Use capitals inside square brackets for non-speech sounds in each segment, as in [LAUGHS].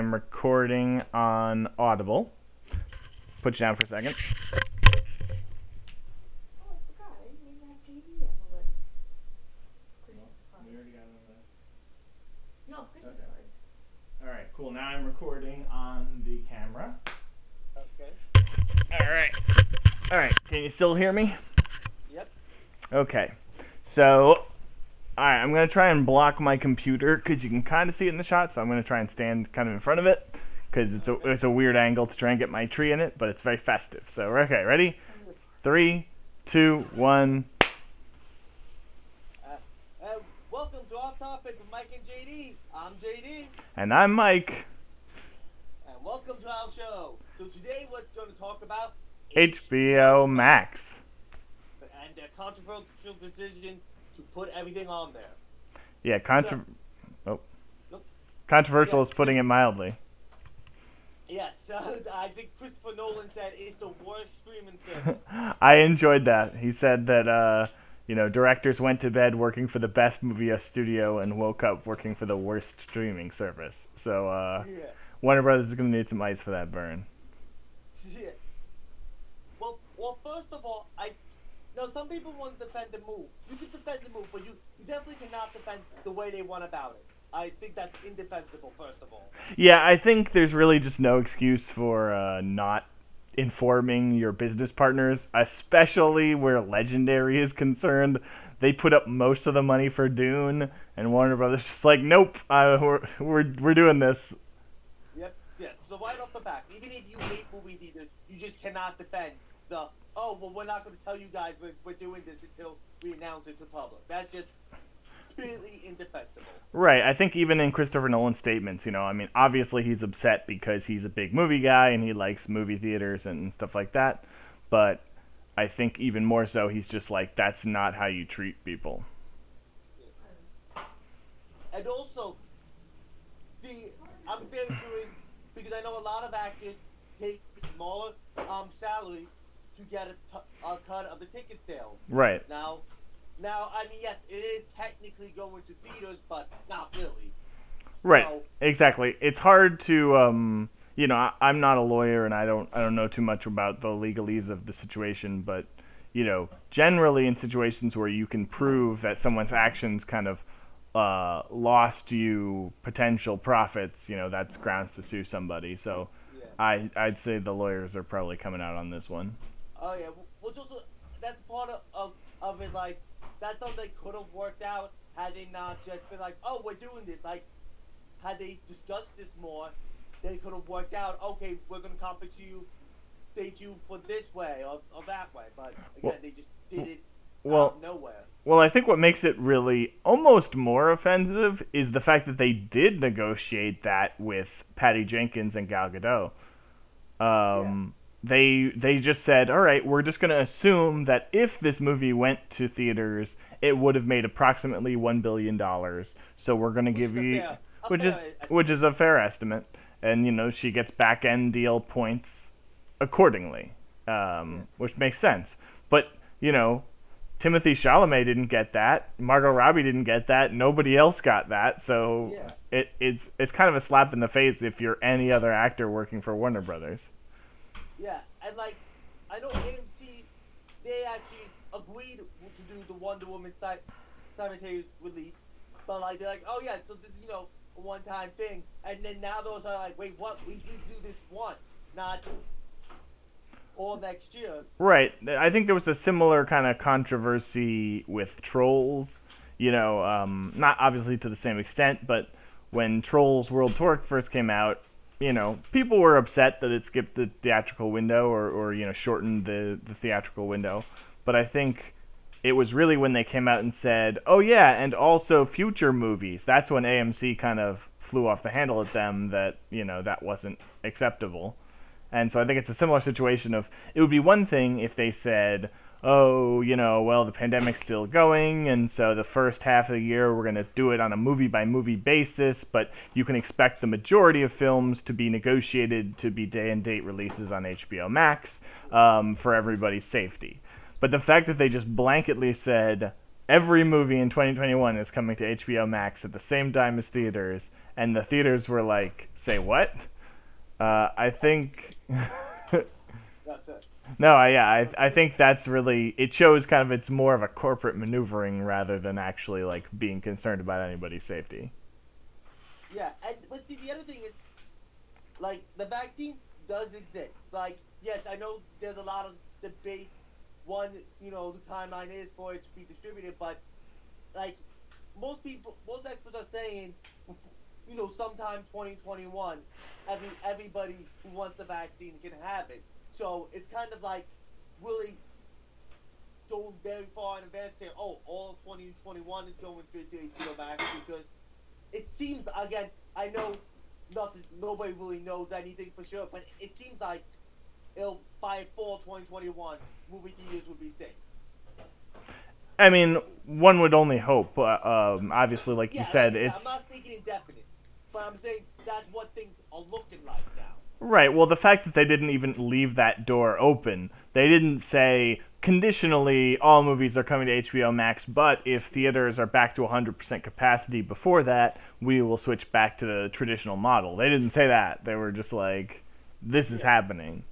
I'm recording on Audible. Put you down for a second. Oh, I forgot. I didn't even have JD on the list. Christmas cards. No, Christmas Okay. cards. All right, cool. Now I'm recording on the camera. Okay. All right. All right. Can you still hear me? Yep. Okay. So, all right, I'm gonna try and block my computer because you can kind of see it in the shot. So I'm gonna try and stand kind of in front of it because it's a it's a weird angle to try and get my tree in it, but it's very festive. So okay, ready? Three, two, one. Uh, welcome to Off Topic with Mike and JD. I'm JD, And I'm Mike. and welcome to our show. So today we're going to talk about HBO Max. and their controversial decision put everything on there. Yeah, contro- oh. Nope. Controversial Yeah. is putting it mildly. Yes, so [LAUGHS] I think Christopher Nolan said it's the worst streaming service. [LAUGHS] I enjoyed that. He said that uh, you know, directors went to bed working for the best movie studio and woke up working for the worst streaming service. So uh, yeah. Warner Brothers is gonna need some ice for that burn. [LAUGHS] Yeah. Well, well, first of all, I. No, some people want to defend the move. You can defend the move, but you, you definitely cannot defend the way they went about it. I think that's indefensible, first of all. Yeah, I think there's really just no excuse for uh, not informing your business partners, especially where Legendary is concerned. They put up most of the money for Dune, and Warner Brothers [LAUGHS] just like, nope, uh, we're, we're we're doing this. Yep, yeah. So right off the bat, even if you hate movie theaters, you just cannot defend the. Oh well, we're not going to tell you guys we're, we're doing this until we announce it to the public. That's just completely indefensible. Right. I think even in Christopher Nolan's statements, you know, I mean, obviously he's upset because he's a big movie guy and he likes movie theaters and stuff like that. But I think even more so, he's just like, that's not how you treat people. And also, see, I'm very curious because I know a lot of actors take smaller um salary to get a, t- a cut of the ticket sales. Right. Now, now, I mean, yes, it is technically going to theaters, but not really. Right. So- Exactly. It's hard to, um, you know, I, I'm not a lawyer and I don't, I don't know too much about the legalese of the situation, but you know, generally in situations where you can prove that someone's actions kind of uh, lost you potential profits, you know, that's grounds to sue somebody. So Yeah. I, I'd say the lawyers are probably coming out on this one. Oh yeah, which also that's part of, of of it. Like that's something that could have worked out had they not just been like, oh, we're doing this. Like, had they discussed this more, they could have worked out. Okay, we're gonna compensate you, state you for this way or, or that way. But again, Well- they just did it Well, out of nowhere. Well, I think what makes it really almost more offensive is the fact that they did negotiate that with Patty Jenkins and Gal Gadot. Um, They they just said, "All right, we're just going to assume that if this movie went to theaters, it would have made approximately one billion dollars. So we're going to give [LAUGHS] you, fair- which is estimate. which is a fair estimate, and you know she gets back end deal points accordingly, um, which makes sense. But you know, Timothée Chalamet didn't get that. Margot Robbie didn't get that. Nobody else got that. So Yeah. it, it's it's kind of a slap in the face if you're any other actor working for Warner Brothers. Yeah, and like I know AMC, they actually agreed to do the Wonder Woman si- simultaneous release, but like they're like, oh yeah, so this is you know a one-time thing, and then now those are like, wait, what? We we do this once, not all next year. Right. I think there was a similar kind of controversy with Trolls. You know, um, not obviously to the same extent, but when Trolls World Tour first came out, you know, people were upset that it skipped the theatrical window or, or you know, shortened the, the theatrical window. But I think it was really when they came out and said, oh, yeah, and also future movies. That's when AMC kind of flew off the handle at them that, you know, that wasn't acceptable. And so I think it's a similar situation of it would be one thing if they said, "Oh, you know, well the pandemic's still going and so the first half of the year we're going to do it on a movie by movie basis, but you can expect the majority of films to be negotiated to be day and date releases on HBO Max um, for everybody's safety." But the fact that they just blanketly said every movie in 2021 is coming to HBO Max at the same time as theaters, and the theaters were like, "Say what?" Uh, I think. [LAUGHS] That's it. No, I, yeah, I, I think that's really it shows kind of it's more of a corporate maneuvering rather than actually like being concerned about anybody's safety. Yeah, and but see the other thing is, like the vaccine does exist. Like yes, I know there's a lot of debate. One, you know, the timeline is for it to be distributed, but like most people, most experts are saying, you know, sometime 2021, every everybody who wants the vaccine can have it. So it's kind of like really going very far in advance saying, oh, all of 2021 is going straight to HBO Max because it seems again. I know nothing. Nobody really knows anything for sure, but it seems like it'll by fall 2021, movie theaters would be safe. I mean, one would only hope. Uh, um, obviously, like Yeah, you said, like it's I'm not speaking indefinite, but I'm saying that's what things are looking like now. Right. Well, the fact that they didn't even leave that door open, they didn't say conditionally all movies are coming to HBO Max, but if theaters are back to 100% capacity before that, we will switch back to the traditional model. They didn't say that. They were just like, this is happening.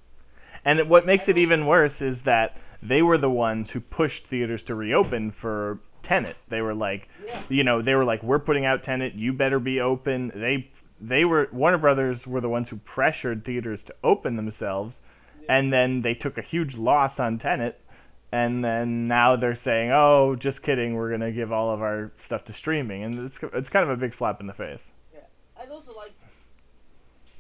And what makes it even worse is that they were the ones who pushed theaters to reopen for Tenet. They were like, Yeah. you know, they were like, we're putting out Tenet. You better be open. They they were Warner Brothers were the ones who pressured theaters to open themselves, and then they took a huge loss on Tenet. And then now they're saying, "Oh, just kidding. We're gonna give all of our stuff to streaming," and it's it's kind of a big slap in the face. Yeah, and also like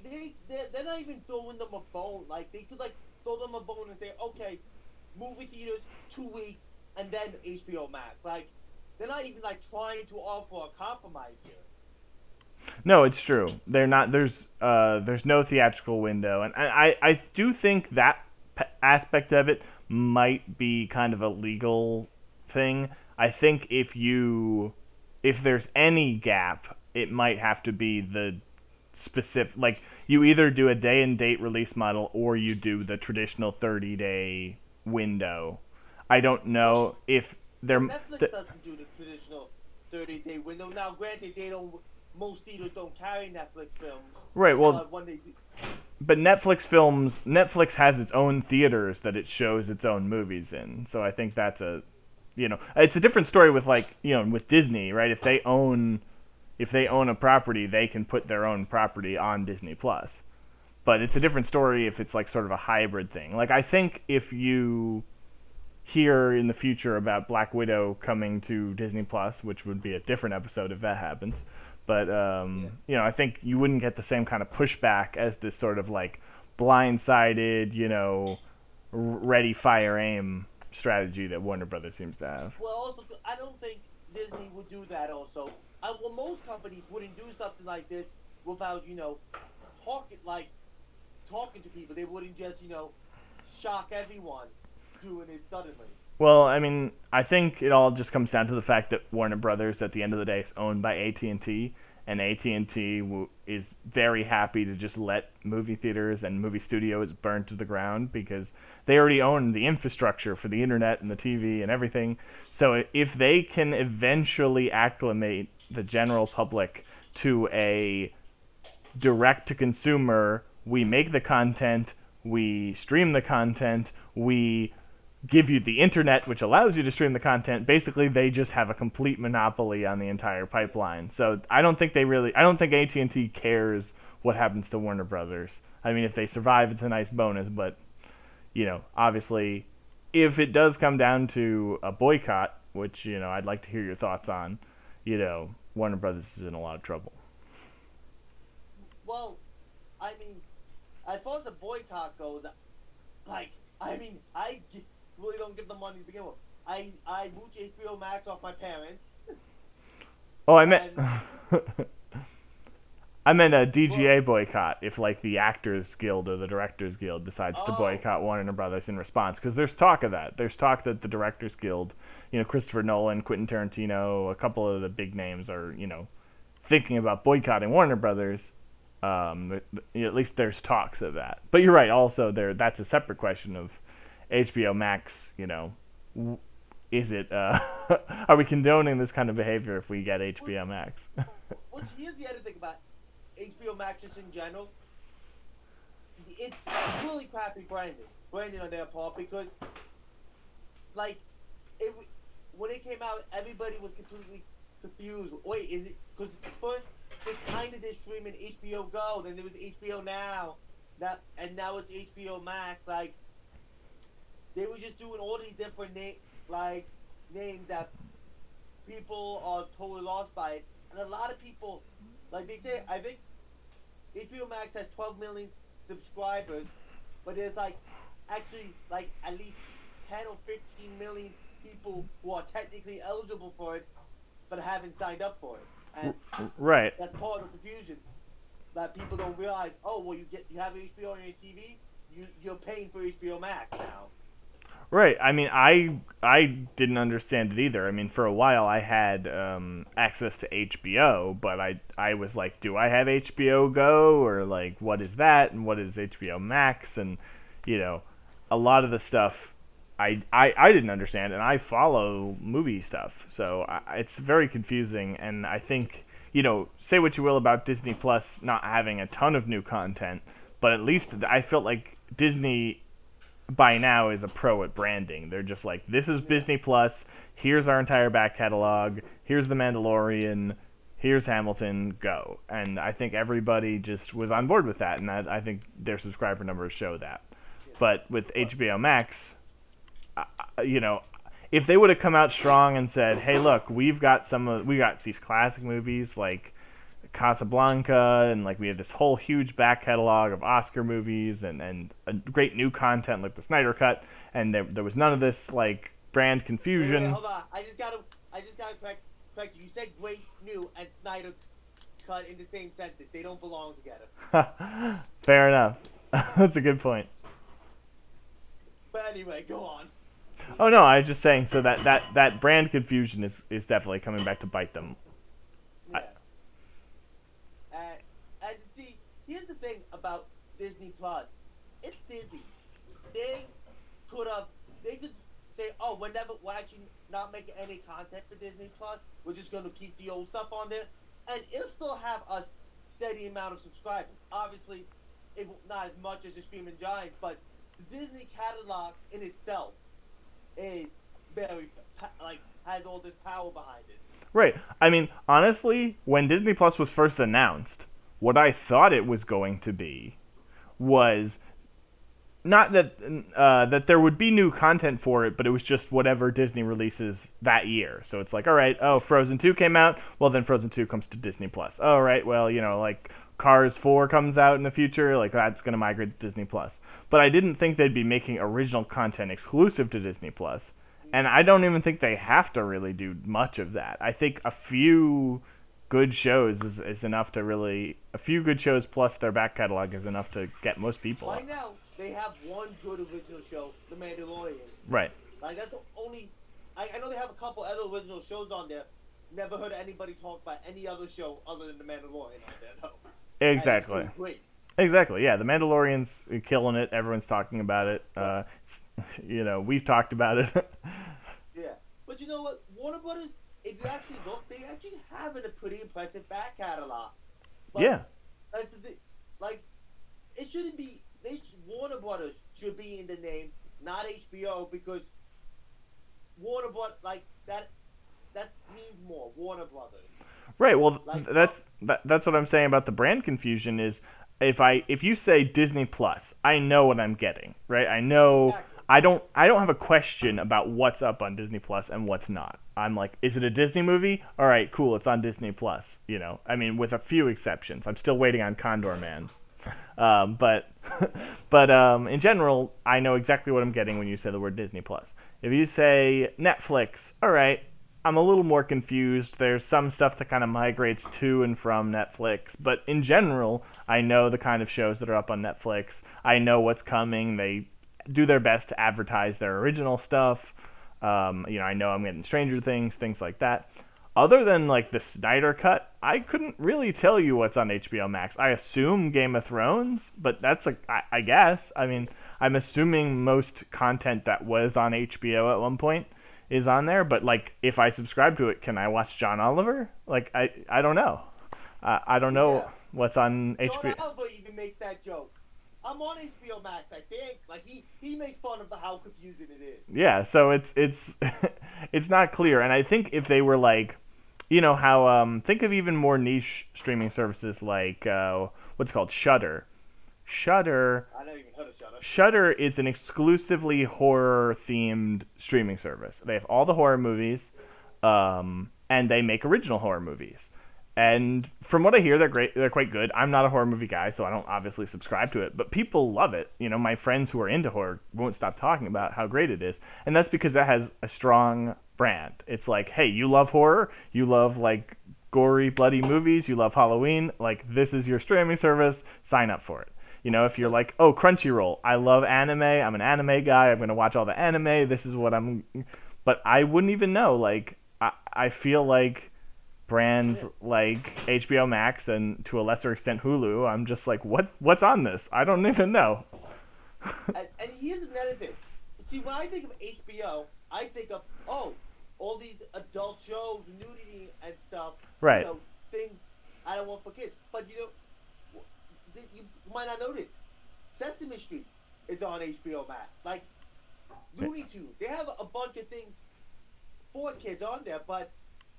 they they're, they're not even throwing them a bone. Like they could like throw them a bone and say, okay, movie theaters two weeks and then HBO Max. Like they're not even like trying to offer a compromise here. No, it's true. They're not. There's uh, there's no theatrical window, and I I, do think that p- aspect of it might be kind of a legal thing. I think if you if there's any gap, it might have to be the specific like you either do a day and date release model or you do the traditional 30 day window. I don't know if they're Netflix doesn't do the traditional 30 day window. Now, granted, they don't. Most theaters don't carry Netflix films. right. Well, uh, they do, but Netflix films Netflix has its own theaters that it shows its own movies in. So I think that's a you know, it's a different story with like, you know, with Disney, right? If they own if they own a property, they can put their own property on Disney Plus. But it's a different story if it's like sort of a hybrid thing. Like I think if you hear in the future about Black Widow coming to Disney Plus, which would be a different episode if that happens. But um, Yeah. you know, I think you wouldn't get the same kind of pushback as this sort of like blindsided, you know, ready, fire, aim strategy that Warner Brothers seems to have. well, also, I don't think Disney would do that. Also, I, well, most companies wouldn't do something like this without you know talking like talking to people. They wouldn't just you know shock everyone doing it suddenly. Well, I mean, I think it all just comes down to the fact that Warner Brothers, at the end of the day, is owned by AT and T, and AT and T is very happy to just let movie theaters and movie studios burn to the ground because they already own the infrastructure for the internet and the TV and everything. So if they can eventually acclimate the general public to a direct to consumer, we make the content, we stream the content, we give you the internet which allows you to stream the content. Basically they just have a complete monopoly on the entire pipeline. So i don't think they really i don't think at&t cares what happens to warner brothers. I mean if they survive it's a nice bonus but you know obviously if it does come down to a boycott which you know i'd like to hear your thoughts on you know warner brothers is in a lot of trouble. Well, I mean, as far as the boycott goes, like, I mean, I gi- really don't give them money to begin with. I I mooch HBO Max off my parents. Oh, I meant. [LAUGHS] I meant a DGA boycott if, like, the Actors Guild or the Directors Guild decides to Oh. boycott Warner Brothers in response. Because there's talk of that. There's talk that the Directors Guild, you know, Christopher Nolan, Quentin Tarantino, a couple of the big names are, you know, thinking about boycotting Warner Brothers. Um, at least there's talks of that. But you're right. Also, there that's a separate question of HBO Max. You know, is it uh, [LAUGHS] are we condoning this kind of behavior if we get HBO Max? [LAUGHS] Which here's the other thing about HBO Max just in general. It's really crappy branding, branding on their part because, like, it when it came out, everybody was completely confused. Wait, is it because first they kind of did streaming HBO Go, then there was HBO Now, that and now it's HBO Max. Like, they were just doing all these different na- like names that people are totally lost by it, and a lot of people, like they say, I think HBO Max has 12 million subscribers, but there's like actually like at least 10 or 15 million people who are technically eligible for it, but haven't signed up for it, and right. that's part of the confusion that people don't realize. Oh, well, you get you have HBO on your TV, you you're paying for HBO Max now. Right. I mean, I I didn't understand it either. I mean, for a while I had um, access to HBO, but I I was like, do I have HBO Go or like what is that and what is HBO Max and you know, a lot of the stuff I I, I didn't understand and I follow movie stuff, so I, it's very confusing and I think you know, say what you will about Disney Plus not having a ton of new content, but at least I felt like Disney by now is a pro at branding. They're just like, this is Disney Plus. Here's our entire back catalog. Here's The Mandalorian. Here's Hamilton. Go. And I think everybody just was on board with that, and I, I think their subscriber numbers show that. But with HBO Max, uh, you know, if they would have come out strong and said, "Hey, look, we've got some of we got these classic movies like Casablanca, and like we have this whole huge back catalog of Oscar movies and and a great new content like the Snyder Cut, and there, there was none of this like brand Wait, wait, confusion. hold on. I just gotta, I just gotta correct, correct you. You said great new and Snyder cut in the same sentence. They don't belong together. [LAUGHS] Fair enough. [LAUGHS] That's a good point. But anyway, go on. Oh no, I was just saying. So that that that brand confusion is is definitely coming back to bite them. Yeah. And, and see, here's the thing about Disney Plus. It's Disney. They could have, they could say, oh, we're never, we're actually not making any content for Disney Plus. We're just going to keep the old stuff on there. And it'll still have a steady amount of subscribers. Obviously, it will, not as much as the streaming giants, but the Disney catalog in itself is very, like, has all this power behind it. Right. I mean, honestly, when Disney Plus was first announced, what I thought it was going to be was not that uh, that there would be new content for it, but it was just whatever Disney releases that year. So it's like, all right, oh, Frozen two came out, well then Frozen two comes to Disney Plus. All right, well you know like Cars four comes out in the future, like that's gonna migrate to Disney Plus. But I didn't think they'd be making original content exclusive to Disney Plus, and I don't even think they have to really do much of that. I think a few good shows is, is enough to really a few good shows plus their back catalog is enough to get most people. Right now, they have one good original show, The Mandalorian. Right. Like that's the only. I, I know they have a couple other original shows on there. Never heard anybody talk about any other show other than The Mandalorian on there though. [LAUGHS] Exactly. Great. Exactly. Yeah, the Mandalorian's killing it. Everyone's talking about it. Uh, [LAUGHS] you know, we've talked about it. [LAUGHS] Yeah. But you know what? Warner Brothers, if you actually look, they actually have a pretty impressive back catalog. But yeah. That's the like, it shouldn't be. They sh- Warner Brothers should be in the name, not HBO, because Warner Brothers like that. That means more. Warner Brothers. Right. Well, Like- that's that, that's what I'm saying about the brand confusion is if I if you say Disney Plus, I know what I'm getting, right? I know. I don't I don't have a question about what's up on Disney Plus and what's not. I'm like, is it a Disney movie? All right, cool, it's on Disney Plus, you know. I mean, with a few exceptions. I'm still waiting on Condorman. [LAUGHS] Um, but [LAUGHS] but um, in general, I know exactly what I'm getting when you say the word Disney Plus. If you say Netflix, all right, I'm a little more confused. There's some stuff that kind of migrates to and from Netflix, but in general, I know the kind of shows that are up on Netflix. I know what's coming. They do their best to advertise their original stuff. Um, you know, I know I'm getting Stranger Things, things like that. Other than like the Snyder cut, I couldn't really tell you what's on HBO Max. I assume Game of Thrones, but that's like I, I guess. I mean, I'm assuming most content that was on HBO at one point is on there, but like if I subscribe to it, can I watch John Oliver? Like I I don't know. Uh, I don't know Yeah. what's on John HBO. Oliver even makes that joke. I'm on HBO Max, I think. Like he he makes fun of the how confusing it is. Yeah, so it's it's [LAUGHS] it's not clear, and I think if they were like, you know how um think of even more niche streaming services like uh, what's called Shudder. Shudder I never even heard of Shudder. Shudder is an exclusively horror themed streaming service. They have all the horror movies, um, and they make original horror movies. And from what I hear, they're great. They're quite good. I'm not a horror movie guy, so I don't obviously subscribe to it. But people love it. You know, my friends who are into horror won't stop talking about how great it is, and that's because it has a strong brand. It's like, hey, you love horror, you love like gory, bloody movies, you love Halloween. Like this is your streaming service. Sign up for it. You know, if you're like, oh, Crunchyroll, I love anime. I'm an anime guy. I'm gonna watch all the anime. This is what I'm. But I wouldn't even know. Like, I I feel like brands like HBO Max and to a lesser extent Hulu. I'm just like, what what's on this? I don't even know. and, and here's another thing. See, when I think of HBO, I think of oh, all these adult shows, nudity and stuff. Right. You know, things I don't want for kids. But you know, th- you might not notice. Sesame Street is on HBO Max. Like Looney Tunes, they have a bunch of things for kids on there, but.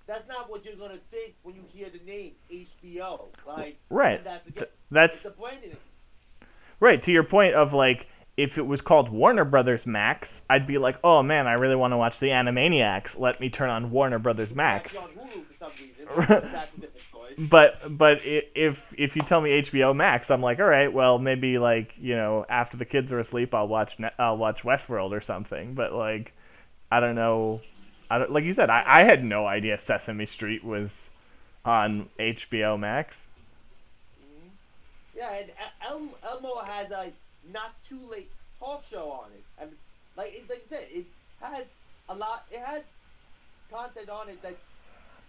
That's not what you're gonna think when you hear the name HBO. Like, Right. That's, again, That's right to your point of like if it was called Warner Brothers Max, I'd be like, oh man, I really want to watch the Animaniacs. Let me turn on Warner Brothers Max. Actually on Hulu for some reason. [LAUGHS] but That's a different story. but if if you tell me HBO Max, I'm like, all right, well maybe like you know after the kids are asleep, I'll watch I'll watch Westworld or something. But like, I don't know, like you said, I, I had no idea Sesame Street was on HBO Max. Yeah, and El- Elmo has a not too late talk show on it, and like it, like I said, it has a lot. It has content on it that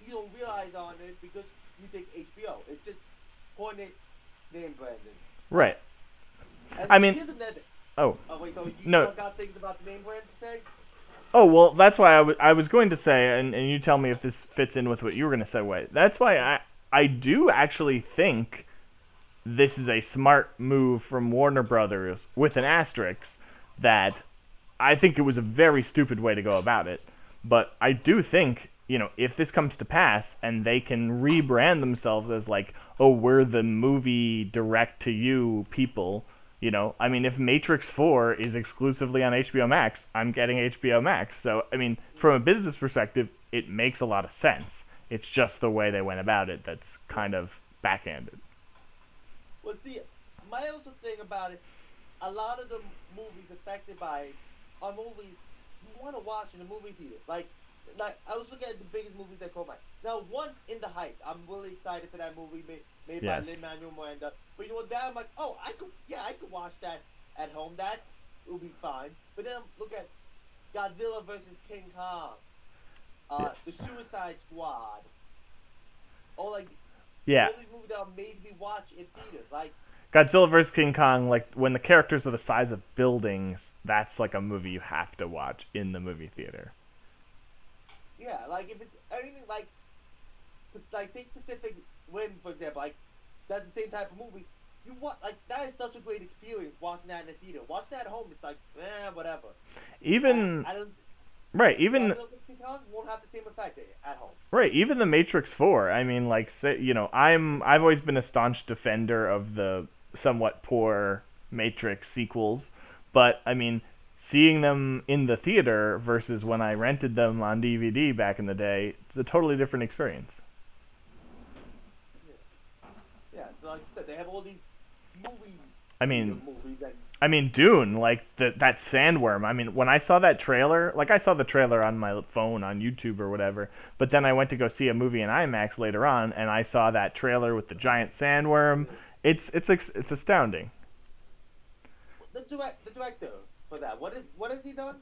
you don't realize on it because you think HBO. It's just pointed name branding. Right. And I mean-. Oh. Oh wait, so you No. still got things about the name brand to say? Oh well, that's why I, w- I was going to say, and, and you tell me if this fits in with what you were going to say. Wait, that's why I I do actually think this is a smart move from Warner Brothers with an asterisk that I think it was a very stupid way to go about it, but I do think you know if this comes to pass and they can rebrand themselves as like oh we're the movie direct to you people you know, I mean, if Matrix 4 is exclusively on HBO Max, I'm getting HBO Max. So, I mean, from a business perspective, it makes a lot of sense. It's just the way they went about it that's kind of backhanded. Well, see, my other thing about it, a lot of the movies affected by it are movies you want to watch in the movie theater. Like, like I was looking at the biggest movies that come out. Now, one in the Heights, I'm really excited for that movie made, Yes. by Lin Manuel Miranda. But you know, that I'm like, oh, I could, yeah, I could watch that at home. That will be fine. But then look at Godzilla versus King Kong, uh, the Suicide Squad. Oh, like Yeah, all these movies that made me watch in theaters, like. Godzilla vs. King Kong, like, when the characters are the size of buildings, that's like a movie you have to watch in the movie theater. Yeah, like if it's anything like, like take Pacific Rim for example, like that's the same type of movie. You want like that is such a great experience watching that in the theater. Watching that at home, it's like eh, whatever. Even, I, I don't. right, even. Godzilla vs. King Kong won't have the same effect at home. Right, even the Matrix 4. I mean, like say, you know, I'm I've always been a staunch defender of the somewhat poor Matrix sequels, but I mean, seeing them in the theater versus when I rented them on DVD back in the day, it's a totally different experience. Yeah, so like I said, they have all these movies. I mean, I mean Dune, like the, that sandworm. I mean, when I saw that trailer, like I saw the trailer on my phone on YouTube or whatever, but then I went to go see a movie in IMAX later on, and I saw that trailer with the giant sandworm. It's it's it's astounding. the direct the director for that. What is what has he done?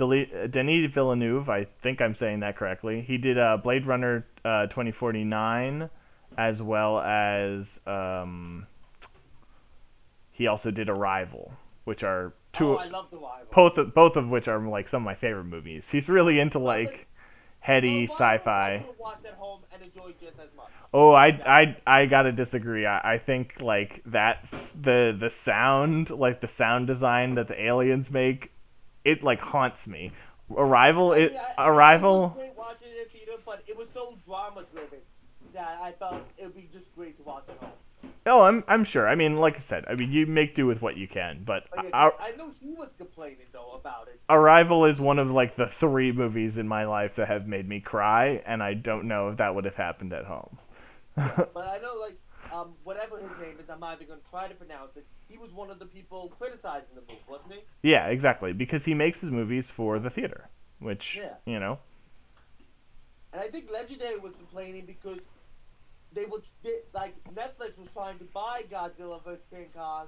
Uh, Denis Villeneuve, I think I'm saying that correctly. He did uh, Blade Runner uh, 2049, as well as um, he also did Arrival. which are two oh, I love the rival. both of, both of which are like some of my favorite movies. He's really into like heady Well, sci-fi. could watch at home and enjoy just as much. Oh, I, I, I gotta disagree. I, I think like that's the the sound, like the sound design that the aliens make, it like haunts me. Arrival, I it mean, I- I- Arrival. watching it in theater, but it was so drama driven that I felt it would be just great to watch at home. Oh, I'm I'm sure. I mean, like I said, I mean you make do with what you can. But But yeah, Ar- I know he was complaining though about it. Arrival is one of like the three movies in my life that have made me cry, and I don't know if that would have happened at home. [LAUGHS] But I know, like, um, whatever his name is, I'm not even going to try to pronounce it. He was one of the people criticizing the movie, wasn't he? Yeah, exactly. Because he makes his movies for the theater, which Yeah. you know. And I think Legendary was complaining because they would they, like Netflix was trying to buy Godzilla vs King Kong,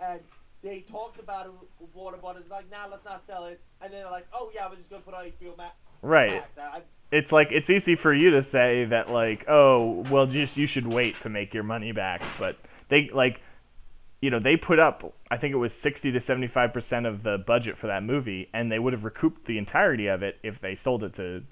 and they talked about it with Warner Brothers. Like, nah, let's not sell it. And then they're like, oh yeah, we're just gonna put on HBO Max. Right. I, I, it's like it's easy for you to say that like oh well just you should wait to make your money back but they like you know they put up i think it was 60 to 75 percent of the budget for that movie and they would have recouped the entirety of it if they sold it to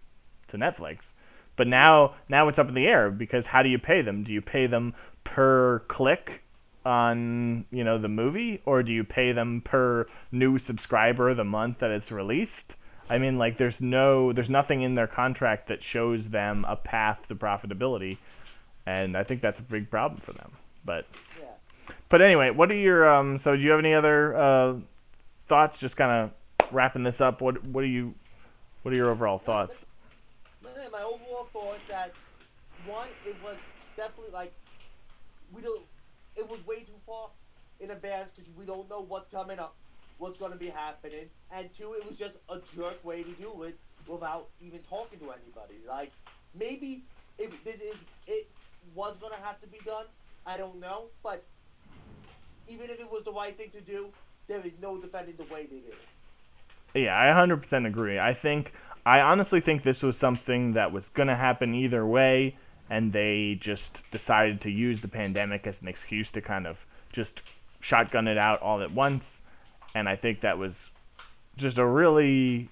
to netflix but now now it's up in the air because how do you pay them do you pay them per click on you know the movie or do you pay them per new subscriber the month that it's released I mean, like, there's no, there's nothing in their contract that shows them a path to profitability, and I think that's a big problem for them. But, yeah. but anyway, what are your, um, so do you have any other uh, thoughts? Just kind of wrapping this up. What, what are you, what are your overall thoughts? My, my overall thought that one, it was definitely like we don't. It was way too far in advance because we don't know what's coming up, what's going to be happening, and two, it was just a jerk way to do it without even talking to anybody. Like maybe if this is it was going to have to be done. I don't know, but even if it was the right thing to do, there is no defending the way they did it. Yeah, I 100% agree. I think, I honestly think this was something that was going to happen either way, and they just decided to use the pandemic as an excuse to kind of just shotgun it out all at once. And I think that was just a really,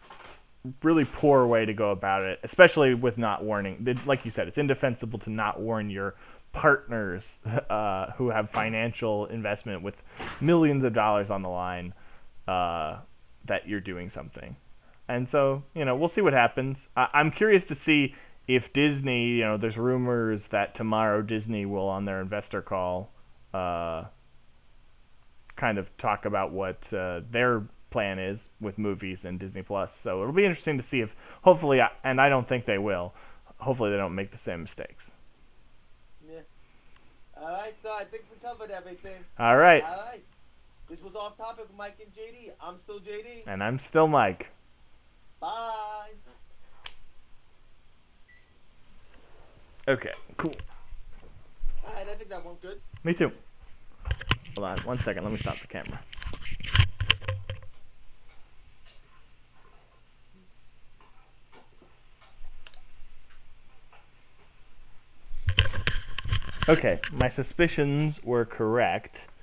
really poor way to go about it, especially with not warning. Like you said, it's indefensible to not warn your partners [LAUGHS] uh, who have financial investment with millions of dollars on the line. Uh, that you're doing something. And so, you know, we'll see what happens. I- I'm curious to see if Disney, you know, there's rumors that tomorrow Disney will, on their investor call, uh, kind of talk about what uh, their plan is with movies and Disney Plus. So it'll be interesting to see if, hopefully, and I don't think they will, hopefully they don't make the same mistakes. Yeah. All right, so I think we covered everything. All right. All right. This was off topic with Mike and JD. I'm still JD. And I'm still Mike. Bye. Okay, cool. All right, I think that went good. Me too. Hold on one second. Let me stop the camera. Okay, my suspicions were correct.